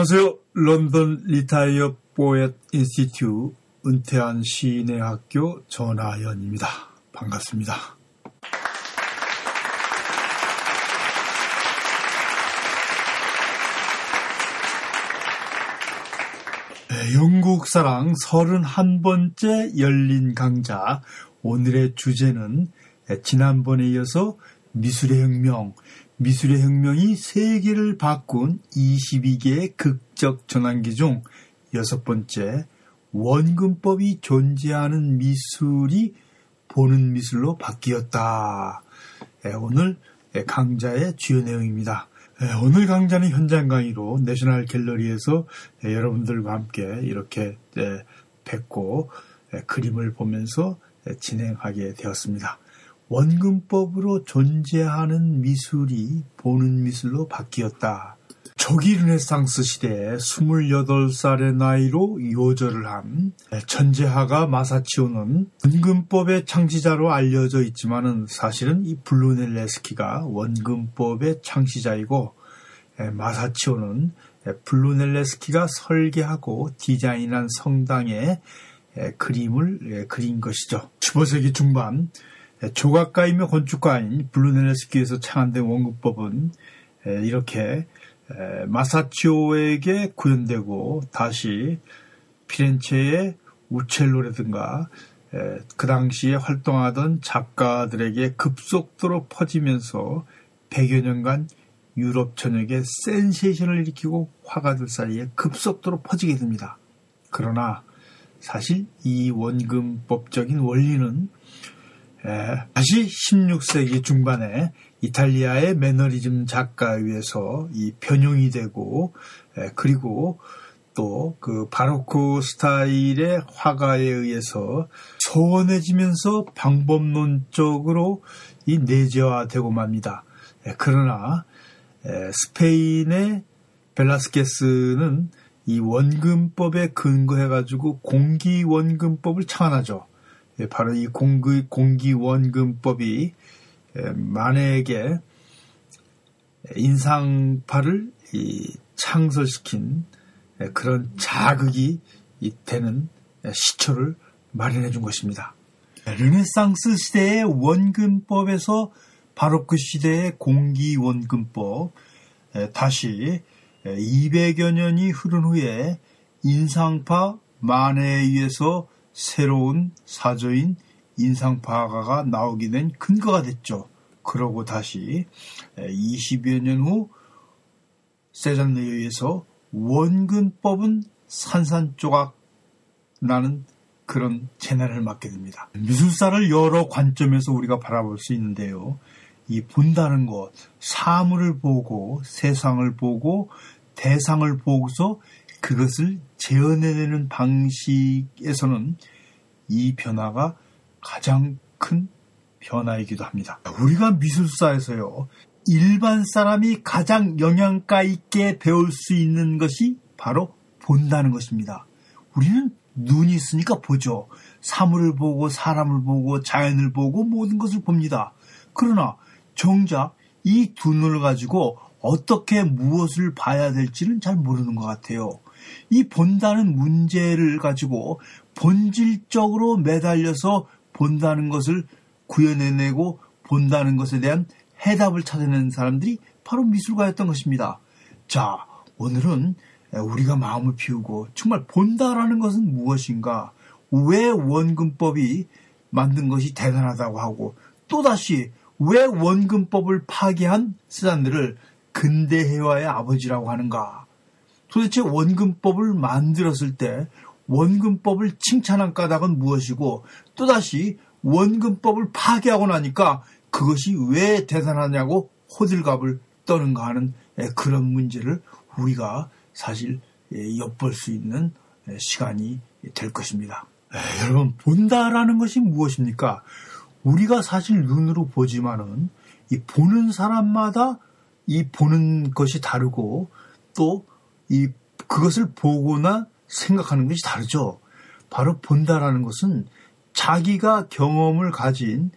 안녕하세요. 런던 Retired Poet Institute 은퇴한 시인의 학교 전하연입니다. 반갑습니다. 네, 영국 사랑 31번째 열린 강좌 오늘의 주제는 지난번에 이어서 미술의 혁명, 미술의 혁명이 세계를 바꾼 22개의 극적 전환기 중 여섯 번째 원근법이 존재하는 미술이 보는 미술로 바뀌었다. 예, 오늘 강좌의 주요 내용입니다. 예, 오늘 강좌는 현장 강의로 내셔널 갤러리에서 예, 여러분들과 함께 이렇게 뵙고 그림을 보면서 진행하게 되었습니다. 원근법으로 존재하는 미술이 보는 미술로 바뀌었다. 초기 르네상스 시대에 28살의 나이로 요절을 한 천재화가 마사치오는 원근법의 창시자로 알려져 있지만 사실은 이 브루넬레스키가 원근법의 창시자이고 마사치오는 브루넬레스키가 설계하고 디자인한 성당의 그림을 그린 것이죠. 15세기 중반 조각가이며 건축가인 블루넬레스키에서 창안된 원근법은 이렇게 마사치오에게 구현되고 다시 피렌체의 우첼로라든가 그 당시에 활동하던 작가들에게 급속도로 퍼지면서 100여 년간 유럽 전역에 센세이션을 일으키고 화가들 사이에 급속도로 퍼지게 됩니다. 그러나 사실 이 원근법적인 원리는 다시 16세기 중반에 이탈리아의 매너리즘 작가에 의해서 이 변형이 되고 그리고 또 그 바로크 스타일의 화가에 의해서 소원해지면서 방법론적으로 이 내재화되고 맙니다. 그러나 스페인의 벨라스케스는 이 원근법에 근거해 가지고 공기원근법을 창안하죠. 바로 이 공기, 공기원근법이 만에게 인상파를 창설시킨 그런 자극이 되는 시초를 마련해 준 것입니다. 르네상스 시대의 원근법에서 바로 그 시대의 공기원근법 다시 200여 년이 흐른 후에 인상파 만해에 의해서 새로운 사조인 인상파가가 나오게 된 근거가 됐죠. 그러고 다시 20여 년 후 세잔느에 의해서 원근법은 산산조각 나는 그런 재난을 맞게 됩니다. 미술사를 여러 관점에서 우리가 바라볼 수 있는데요. 이 본다는 것, 사물을 보고 세상을 보고 대상을 보고서 그것을 재현해내는 방식에서는 이 변화가 가장 큰 변화이기도 합니다. 우리가 미술사에서요, 일반 사람이 가장 영양가 있게 배울 수 있는 것이 바로 본다는 것입니다. 우리는 눈이 있으니까 보죠. 사물을 보고 사람을 보고 자연을 보고 모든 것을 봅니다. 그러나 정작 이 두 눈을 가지고 어떻게 무엇을 봐야 될지는 잘 모르는 것 같아요. 이 본다는 문제를 가지고 본질적으로 매달려서 본다는 것을 구현해내고 본다는 것에 대한 해답을 찾아내는 사람들이 바로 미술가였던 것입니다. 자, 오늘은 우리가 마음을 비우고 정말 본다라는 것은 무엇인가? 왜 원근법이 만든 것이 대단하다고 하고 또다시 왜 원근법을 파괴한 스잔들을 근대회화의 아버지라고 하는가? 도대체 원근법을 만들었을 때 원근법을 칭찬한 까닭은 무엇이고 또다시 원근법을 파괴하고 나니까 그것이 왜 대단하냐고 호들갑을 떠는가 하는 그런 문제를 우리가 사실 엿볼 수 있는 시간이 될 것입니다. 여러분 본다라는 것이 무엇입니까? 우리가 사실 눈으로 보지만은 이 보는 사람마다 이 보는 것이 다르고 또 이 그것을 보거나 생각하는 것이 다르죠. 바로 본다라는 것은 자기가 경험을 가진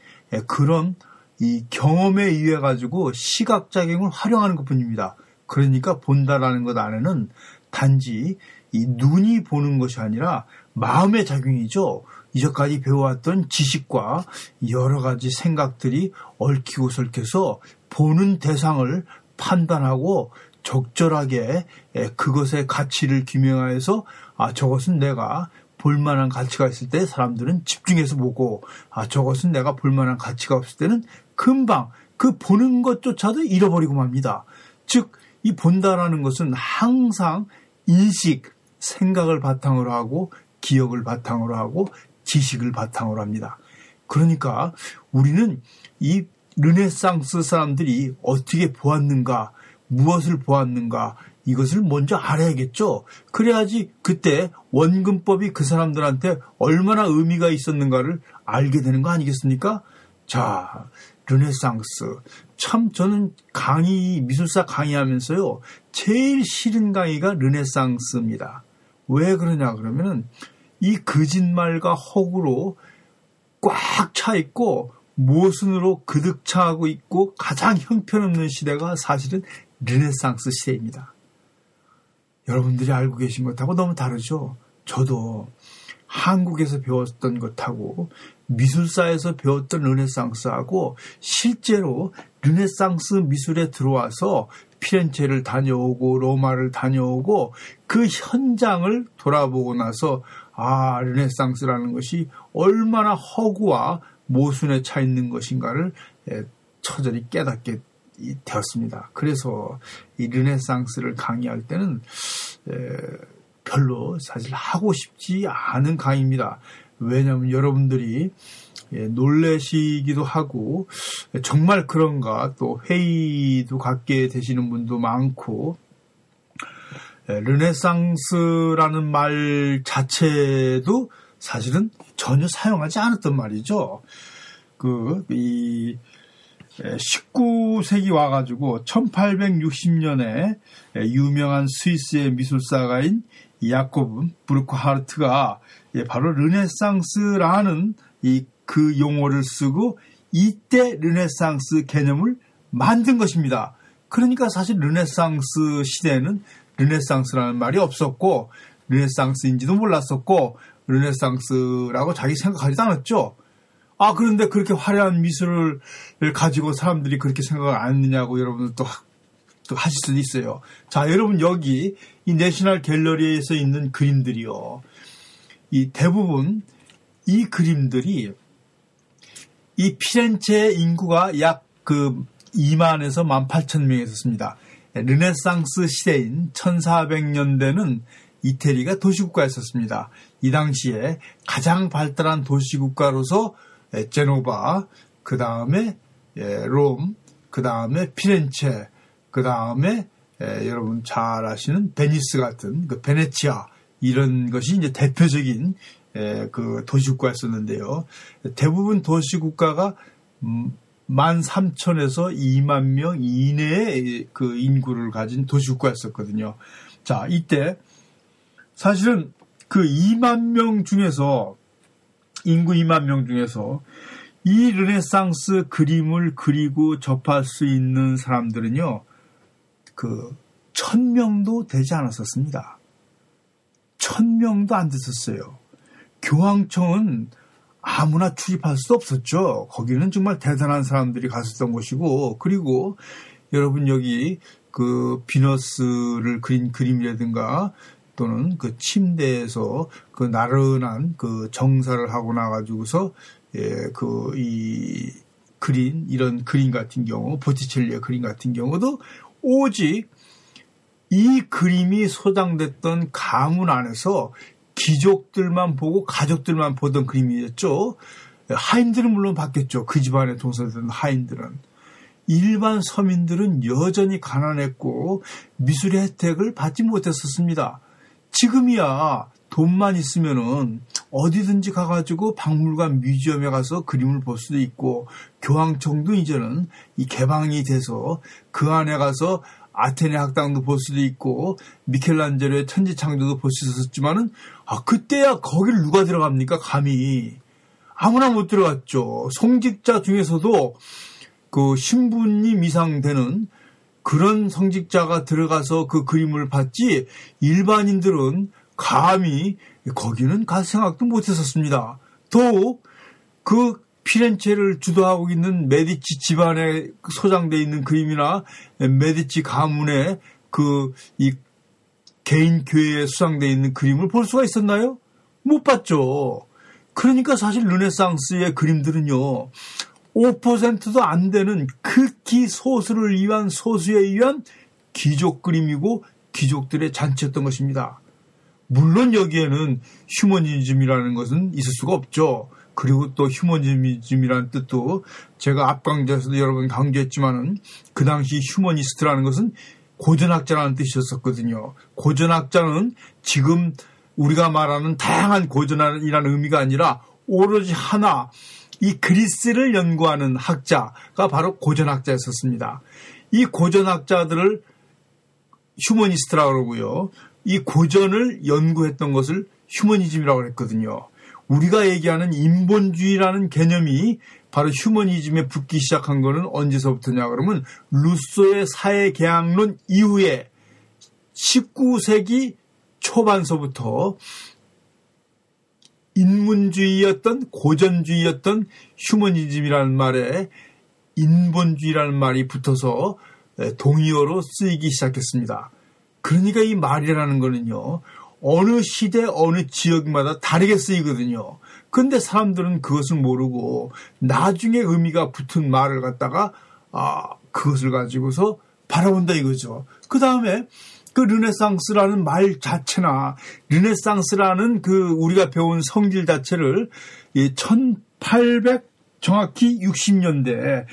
그런 이 경험에 의해 가지고 시각작용을 활용하는 것 뿐입니다. 그러니까 본다라는 것 안에는 단지 이 눈이 보는 것이 아니라 마음의 작용이죠. 이제까지 배워왔던 지식과 여러 가지 생각들이 얽히고 설켜서 보는 대상을 판단하고 적절하게 그것의 가치를 규명하여서 아 저것은 내가 볼만한 가치가 있을 때 사람들은 집중해서 보고 아 저것은 내가 볼만한 가치가 없을 때는 금방 그 보는 것조차도 잃어버리고 맙니다. 즉 이 본다라는 것은 항상 인식, 생각을 바탕으로 하고 기억을 바탕으로 하고 지식을 바탕으로 합니다. 그러니까 우리는 이 르네상스 사람들이 어떻게 보았는가, 무엇을 보았는가, 이것을 먼저 알아야겠죠. 그래야지 그때 원근법이 그 사람들한테 얼마나 의미가 있었는가를 알게 되는 거 아니겠습니까? 자, 르네상스. 참 저는 강의, 미술사 강의하면서요. 제일 싫은 강의가 르네상스입니다. 왜 그러냐 그러면은 이 거짓말과 허구로 꽉 차 있고 모순으로 그득 차고 있고 가장 형편없는 시대가 사실은 르네상스 시대입니다. 여러분들이 알고 계신 것하고 너무 다르죠. 저도 한국에서 배웠던 것하고 미술사에서 배웠던 르네상스하고 실제로 르네상스 미술에 들어와서 피렌체를 다녀오고 로마를 다녀오고 그 현장을 돌아보고 나서 아 르네상스라는 것이 얼마나 허구와 모순에 차 있는 것인가를 처절히 깨닫게 되었습니다. 그래서 이 르네상스를 강의할 때는 별로 사실 하고 싶지 않은 강의입니다. 왜냐하면 여러분들이 놀래시기도 하고 정말 그런가 또 회의도 갖게 되시는 분도 많고 르네상스라는 말 자체도 사실은 전혀 사용하지 않았던 말이죠. 그, 이, 19세기 와가지고 1860년에 유명한 스위스의 미술사가인 야코브 부르크하르트가 바로 르네상스라는 이 그 용어를 쓰고 이때 르네상스 개념을 만든 것입니다. 그러니까 사실 르네상스 시대에는 르네상스라는 말이 없었고 르네상스인지도 몰랐었고 르네상스라고 자기 생각하지도 않았죠. 아 그런데 그렇게 화려한 미술을 가지고 사람들이 그렇게 생각을 안 했느냐고 여러분들 또, 또 하실 수도 있어요. 자 여러분 여기 이 내셔널 갤러리에서 있는 그림들이요. 이 대부분 이 그림들이 이 피렌체 인구가 약 그 2만에서 1만 8천 명이었습니다. 르네상스 시대인 1400년대는 이태리가 도시국가였었습니다. 이 당시에 가장 발달한 도시국가로서 제노바, 그 다음에 Rome, 그 다음에 피렌체, 그 다음에 여러분 잘 아시는 베니스 같은 그 베네치아 이런 것이 이제 대표적인 그 도시국가였었는데요. 대부분 도시국가가 13,000에서 음, 2만 명 이내의 그 인구를 가진 도시국가였었거든요. 자, 이때 사실은 그 2만 명 중에서 인구 2만 명 중에서 이 르네상스 그림을 그리고 접할 수 있는 사람들은요, 그, 천 명도 되지 않았었습니다. 천 명도 안 됐었어요. 교황청은 아무나 출입할 수 없었죠. 거기는 정말 대단한 사람들이 갔었던 곳이고, 그리고 여러분 여기 그 비너스를 그린 그림이라든가 또는 그 침대에서 그 나른한 그 정사를 하고 나가지고서 예, 그 이 그린 이런 그림 같은 경우 보티첼리의 그림 같은 경우도 오직 이 그림이 소장됐던 가문 안에서 귀족들만 보고 가족들만 보던 그림이었죠. 하인들은 물론 봤겠죠. 그 집안에 동서되던 하인들은. 일반 서민들은 여전히 가난했고 미술의 혜택을 받지 못했었습니다. 지금이야 돈만 있으면은 어디든지 가가지고 박물관 뮤지엄에 가서 그림을 볼 수도 있고 교황청도 이제는 이 개방이 돼서 그 안에 가서 아테네 학당도 볼 수도 있고 미켈란젤로의 천지창조도 볼 수 있었지만은 아 그때야 거길 누가 들어갑니까 감히? 아무나 못 들어갔죠. 송직자 중에서도 그 신부님 이상 되는 그 그런 성직자가 들어가서 그 그림을 봤지 일반인들은 감히 거기는 갈 생각도 못했었습니다. 더욱 그 피렌체를 주도하고 있는 메디치 집안에 소장되어 있는 그림이나 메디치 가문의 그 이 개인 교회에 수상되어 있는 그림을 볼 수가 있었나요? 못 봤죠. 그러니까 사실 르네상스의 그림들은요. 5%도 안 되는 극히 소수를 위한 소수에 의한 귀족 그림이고 귀족들의 잔치였던 것입니다. 물론 여기에는 휴머니즘이라는 것은 있을 수가 없죠. 그리고 또 휴머니즘이라는 뜻도 제가 앞강좌에서도 여러 번 강조했지만은 그 당시 휴머니스트라는 것은 고전학자라는 뜻이었었거든요. 고전학자는 지금 우리가 말하는 다양한 고전이라는 의미가 아니라 오로지 하나 이 그리스를 연구하는 학자가 바로 고전학자였었습니다. 이 고전학자들을 휴머니스트라고 그러고요. 이 고전을 연구했던 것을 휴머니즘이라고 했거든요. 우리가 얘기하는 인본주의라는 개념이 바로 휴머니즘에 붙기 시작한 것은 언제서부터냐 그러면 루소의 사회 계약론 이후에 19세기 초반서부터 인문주의였던 고전주의였던 휴머니즘이라는 말에 인본주의라는 말이 붙어서 동의어로 쓰이기 시작했습니다. 그러니까 이 말이라는 거는요. 어느 시대 어느 지역마다 다르게 쓰이거든요. 근데 사람들은 그것을 모르고 나중에 의미가 붙은 말을 갖다가 아 그것을 가지고서 바라본다 이거죠. 그 다음에 그 르네상스라는 말 자체나 르네상스라는 그 우리가 배운 성질 자체를 이1800 정확히 60년대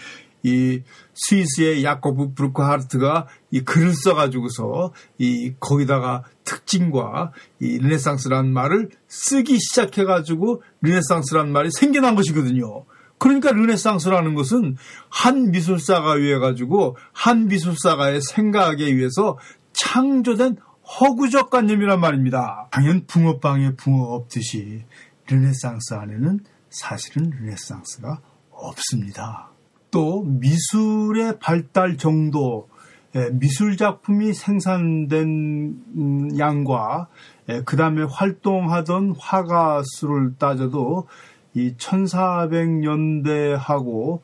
이 스위스의 야코브 브루크하르트가 이 글을 써가지고서 이 거기다가 특징과 이 르네상스라는 말을 쓰기 시작해가지고 르네상스라는 말이 생겨난 것이거든요. 그러니까 르네상스라는 것은 한 미술사가에 의해 가지고 한 미술사가의 생각에 의해서 창조된 허구적 관념이란 말입니다. 당연 붕어빵에 붕어 없듯이 르네상스 안에는 사실은 르네상스가 없습니다. 또 미술의 발달 정도, 예, 미술 작품이 생산된 음, 양과 예, 그 다음에 활동하던 화가 수를 따져도 이 1400년대하고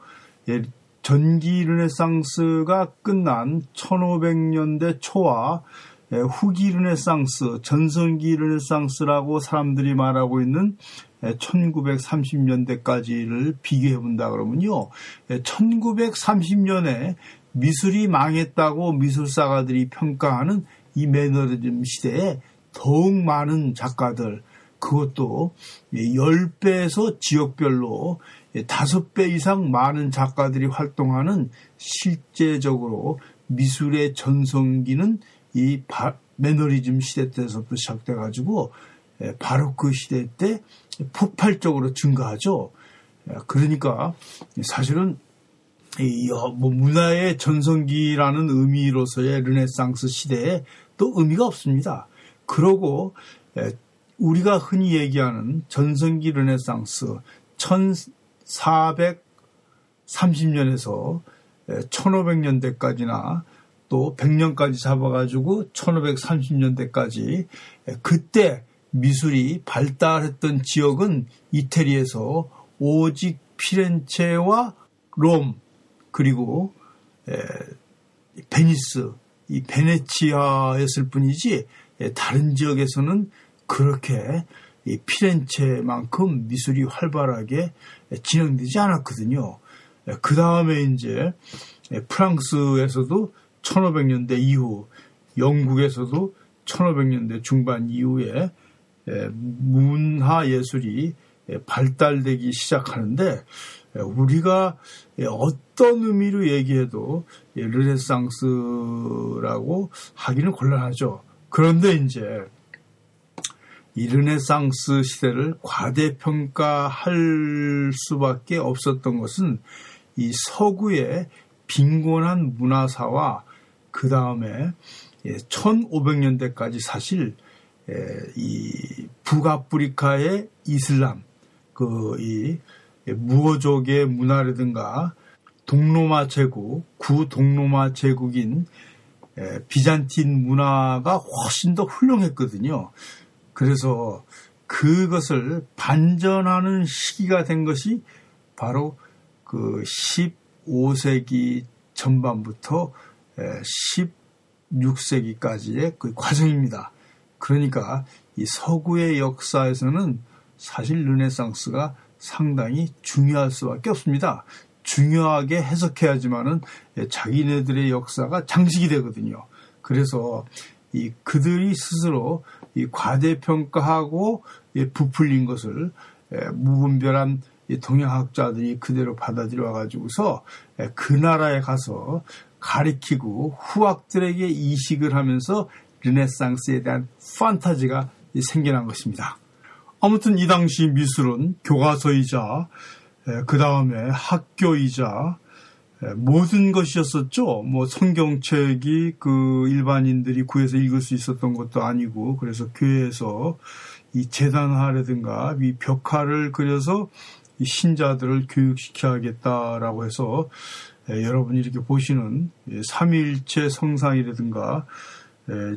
예, 전기 르네상스가 끝난 1500년대 초와 후기 르네상스, 전성기 르네상스라고 사람들이 말하고 있는 1930년대까지를 비교해 본다 그러면요. 1930년에 미술이 망했다고 미술사가들이 평가하는 이 매너리즘 시대에 더욱 많은 작가들, 그것도 10배에서 지역별로 5배 이상 많은 작가들이 활동하는 실제적으로 미술의 전성기는 이 매너리즘 시대 때서부터 시작돼 가지고 바로 그 시대 때 폭발적으로 증가하죠. 그러니까 사실은 뭐 문화의 전성기라는 의미로서의 르네상스 시대에 또 의미가 없습니다. 그러고 우리가 흔히 얘기하는 전성기 르네상스 1430년에서 1500년대까지나 또 100년까지 잡아가지고 1530년대까지 그때 미술이 발달했던 지역은 이태리에서 오직 피렌체와 Rome 그리고 에, 베니스 이 베네치아였을 뿐이지 다른 지역에서는 그렇게 이 피렌체만큼 미술이 활발하게 진행되지 않았거든요. 그 다음에 이제 프랑스에서도 1500년대 이후, 영국에서도 1500년대 중반 이후에 문화 예술이 발달되기 시작하는데 우리가 어떤 의미로 얘기해도 르네상스라고 하기는 곤란하죠. 그런데 이제 이 르네상스 시대를 과대평가할 수밖에 없었던 것은 이 서구의 빈곤한 문화사와 그 다음에 1500년대까지 사실 이 북아프리카의 이슬람, 그 이 무어족의 문화라든가 동로마 제국, 구 동로마 제국인 비잔틴 문화가 훨씬 더 훌륭했거든요. 그래서 그것을 반전하는 시기가 된 것이 바로 그 15세기 전반부터 16세기까지의 그 과정입니다. 그러니까 이 서구의 역사에서는 사실 르네상스가 상당히 중요할 수밖에 없습니다. 중요하게 해석해야지만은 자기네들의 역사가 장식이 되거든요. 그래서 이 그들이 스스로 이 과대평가하고 부풀린 것을 무분별한 동양학자들이 그대로 받아들여 가지고서 그 나라에 가서 가리키고 후학들에게 이식을 하면서 르네상스에 대한 판타지가 생겨난 것입니다. 아무튼 이 당시 미술은 교과서이자 그 다음에 학교이자 모든 것이었었죠. 뭐 성경책이 그 일반인들이 구해서 읽을 수 있었던 것도 아니고 그래서 교회에서 이 재단화라든가 이 벽화를 그려서 이 신자들을 교육시켜야겠다라고 해서 여러분이 이렇게 보시는 삼일체 성상이라든가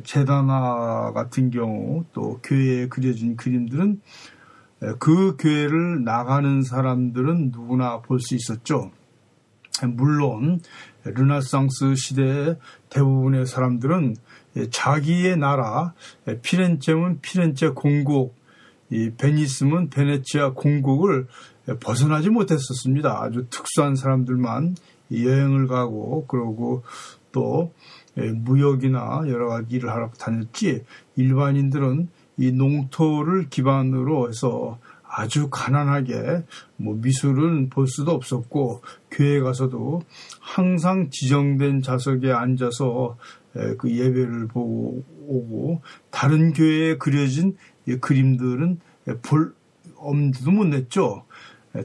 재단화 같은 경우 또 교회에 그려진 그림들은 그 교회를 나가는 사람들은 누구나 볼 수 있었죠. 물론 르네상스 시대의 대부분의 사람들은 자기의 나라 피렌체면 피렌체 공국, 이 베니스면 베네치아 공국을 벗어나지 못했었습니다. 아주 특수한 사람들만 여행을 가고 그러고 또 무역이나 여러 가지 일을 하러 다녔지 일반인들은 이 농토를 기반으로 해서 아주 가난하게 뭐 미술은 볼 수도 없었고 교회 가서도 항상 지정된 좌석에 앉아서 그 예배를 보고 오고 다른 교회에 그려진 그림들은 볼 엄두도 못 냈죠.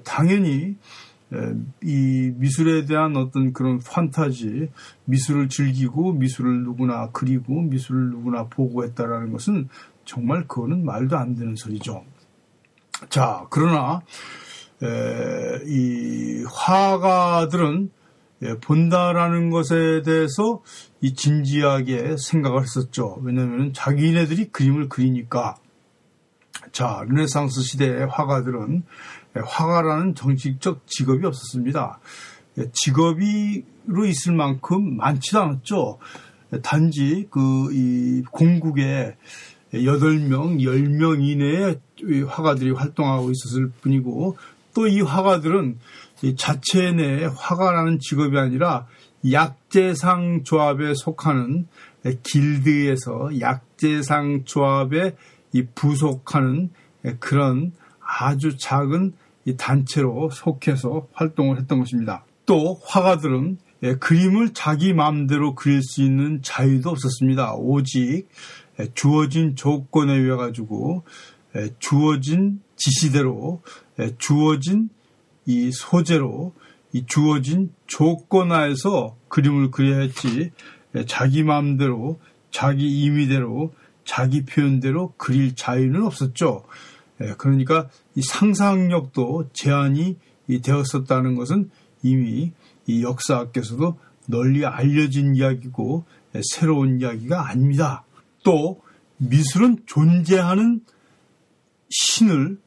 당연히 이 미술에 대한 어떤 그런 판타지, 미술을 즐기고 미술을 누구나 그리고 미술을 누구나 보고 했다라는 것은 정말 그거는 말도 안 되는 소리죠. 자, 그러나 에, 이 화가들은 예, 본다라는 것에 대해서 이 진지하게 생각을 했었죠. 왜냐하면 자기네들이 그림을 그리니까. 자, 르네상스 시대의 화가들은 화가라는 정식적 직업이 없었습니다. 예, 직업이로 있을 만큼 많지도 않았죠. 단지 그 이 공국에 8명, 10명 이내에 화가들이 활동하고 있었을 뿐이고 또 이 화가들은 자체 내 화가라는 직업이 아니라 약재상 조합에 속하는 길드에서 약재상 조합에 부속하는 그런 아주 작은 단체로 속해서 활동을 했던 것입니다. 또 화가들은 그림을 자기 마음대로 그릴 수 있는 자유도 없었습니다. 오직 주어진 조건에 의해 가지고 주어진 지시대로 주어진 이 소재로 이 주어진 조건하에서 그림을 그려야 했지 자기 마음대로 자기 임의대로 자기 표현대로 그릴 자유는 없었죠. 그러니까 이 상상력도 제한이 되었었다는 것은 이미 이 역사학께서도 널리 알려진 이야기고 새로운 이야기가 아닙니다. 또 미술은 존재하는 신을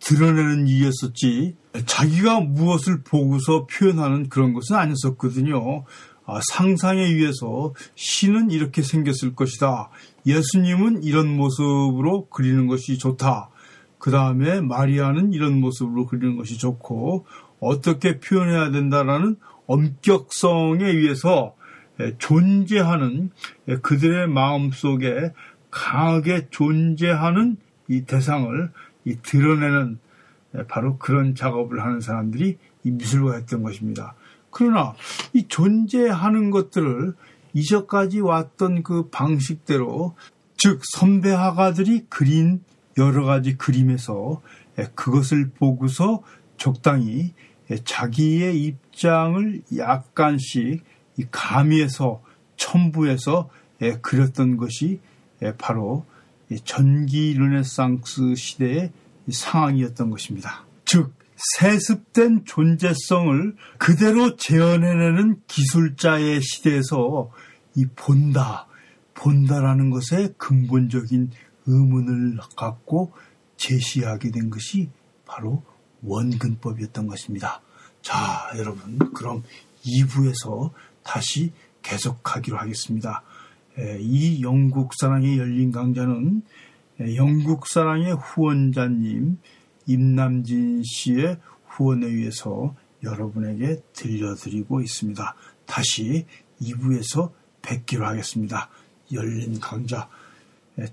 드러내는 이였었지 자기가 무엇을 보고서 표현하는 그런 것은 아니었었거든요. 아, 상상에 의해서 신은 이렇게 생겼을 것이다. 예수님은 이런 모습으로 그리는 것이 좋다. 그 다음에 마리아는 이런 모습으로 그리는 것이 좋고 어떻게 표현해야 된다라는 엄격성에 의해서 존재하는 그들의 마음 속에 강하게 존재하는 이 대상을 이 드러내는 바로 그런 작업을 하는 사람들이 이 미술가였던 것입니다. 그러나 이 존재하는 것들을 이전까지 왔던 그 방식대로 즉 선배 화가들이 그린 여러 가지 그림에서 그것을 보고서 적당히 자기의 입장을 약간씩 가미해서 첨부해서 그렸던 것이 바로 전기 르네상스 시대의 상황이었던 것입니다. 즉 세습된 존재성을 그대로 재현해내는 기술자의 시대에서 이 본다, 본다라는 것에 근본적인 의문을 갖고 제시하게 된 것이 바로 원근법이었던 것입니다. 자, 여러분, 그럼 2부에서 다시 계속하기로 하겠습니다. 이 영국 사랑의 열린 강좌는 영국 사랑의 후원자님 임남진 씨의 후원에 의해서 여러분에게 들려드리고 있습니다. 다시 2부에서 뵙기로 하겠습니다. 열린 강좌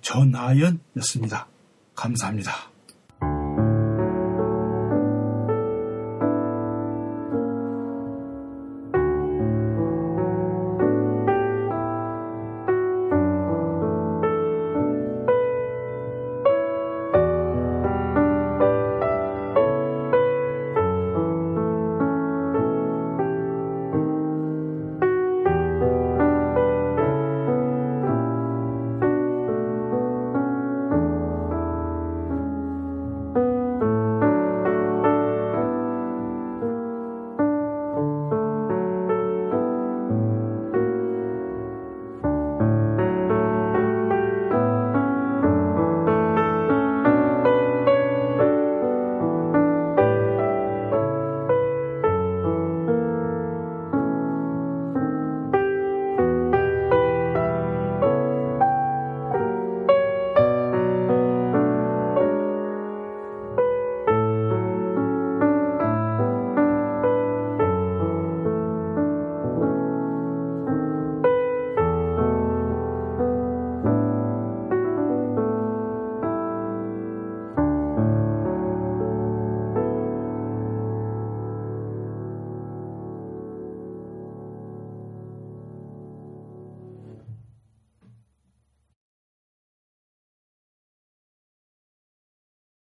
전하연이었습니다. 감사합니다.